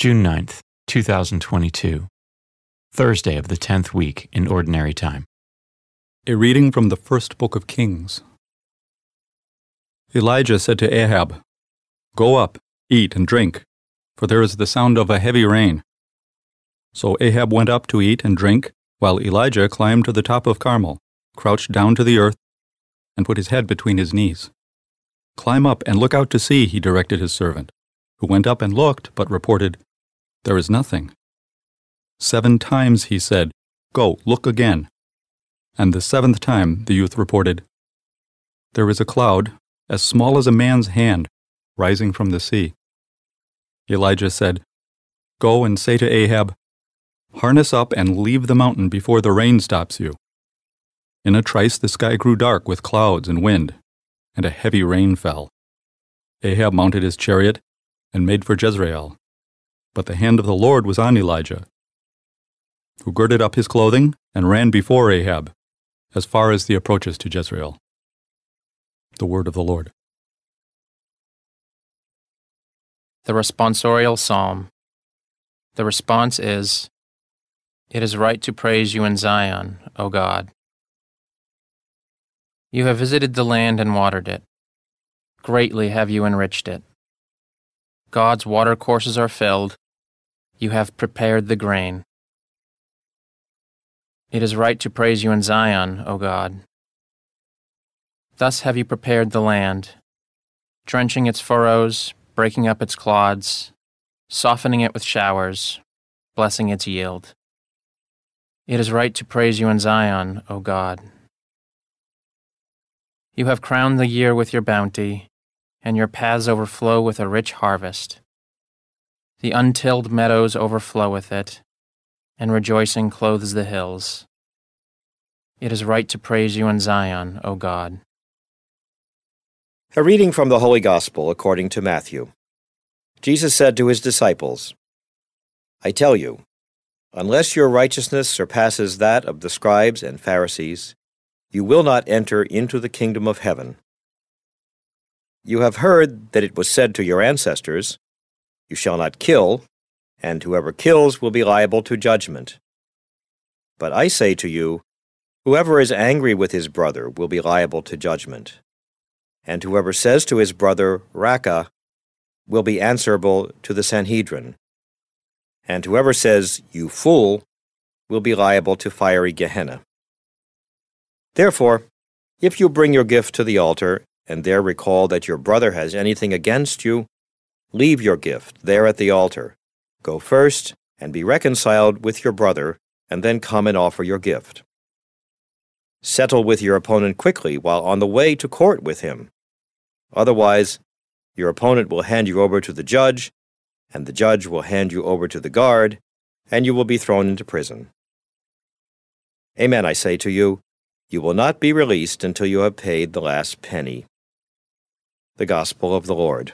June 9th, 2022. Thursday of the 10th week in Ordinary Time. A reading from the first book of Kings. Elijah said to Ahab, Go up, eat and drink, for there is the sound of a heavy rain. So Ahab went up to eat and drink, while Elijah climbed to the top of Carmel, crouched down to the earth, and put his head between his knees. Climb up and look out to sea, he directed his servant, who went up and looked, but reported, There is nothing. Seven times he said, Go, look again. And the seventh time the youth reported, There is a cloud, as small as a man's hand, rising from the sea. Elijah said, Go and say to Ahab, Harness up and leave the mountain before the rain stops you. In a trice the sky grew dark with clouds and wind, and a heavy rain fell. Ahab mounted his chariot and made for Jezreel. But the hand of the Lord was on Elijah, who girded up his clothing and ran before Ahab, as far as the approaches to Jezreel. The word of the Lord. The responsorial psalm. The response is It is right to praise you in Zion, O God. You have visited the land and watered it. Greatly have you enriched it. God's watercourses are filled. You have prepared the grain. It is right to praise you in Zion, O God. Thus have you prepared the land, drenching its furrows, breaking up its clods, softening it with showers, blessing its yield. It is right to praise you in Zion, O God. You have crowned the year with your bounty, and your paths overflow with a rich harvest. The untilled meadows overflow with it, and rejoicing clothes the hills. It is right to praise you in Zion, O God. A reading from the Holy Gospel according to Matthew. Jesus said to his disciples, I tell you, unless your righteousness surpasses that of the scribes and Pharisees, you will not enter into the kingdom of heaven. You have heard that it was said to your ancestors, You shall not kill, and whoever kills will be liable to judgment. But I say to you, Whoever is angry with his brother will be liable to judgment. And whoever says to his brother, Raca, will be answerable to the Sanhedrin. And whoever says, You fool, will be liable to fiery Gehenna. Therefore, if you bring your gift to the altar and there recall that your brother has anything against you, leave your gift there at the altar. Go first and be reconciled with your brother, and then come and offer your gift. Settle with your opponent quickly while on the way to court with him. Otherwise, your opponent will hand you over to the judge, and the judge will hand you over to the guard, and you will be thrown into prison. Amen, I say to you, you will not be released until you have paid the last penny. The Gospel of the Lord.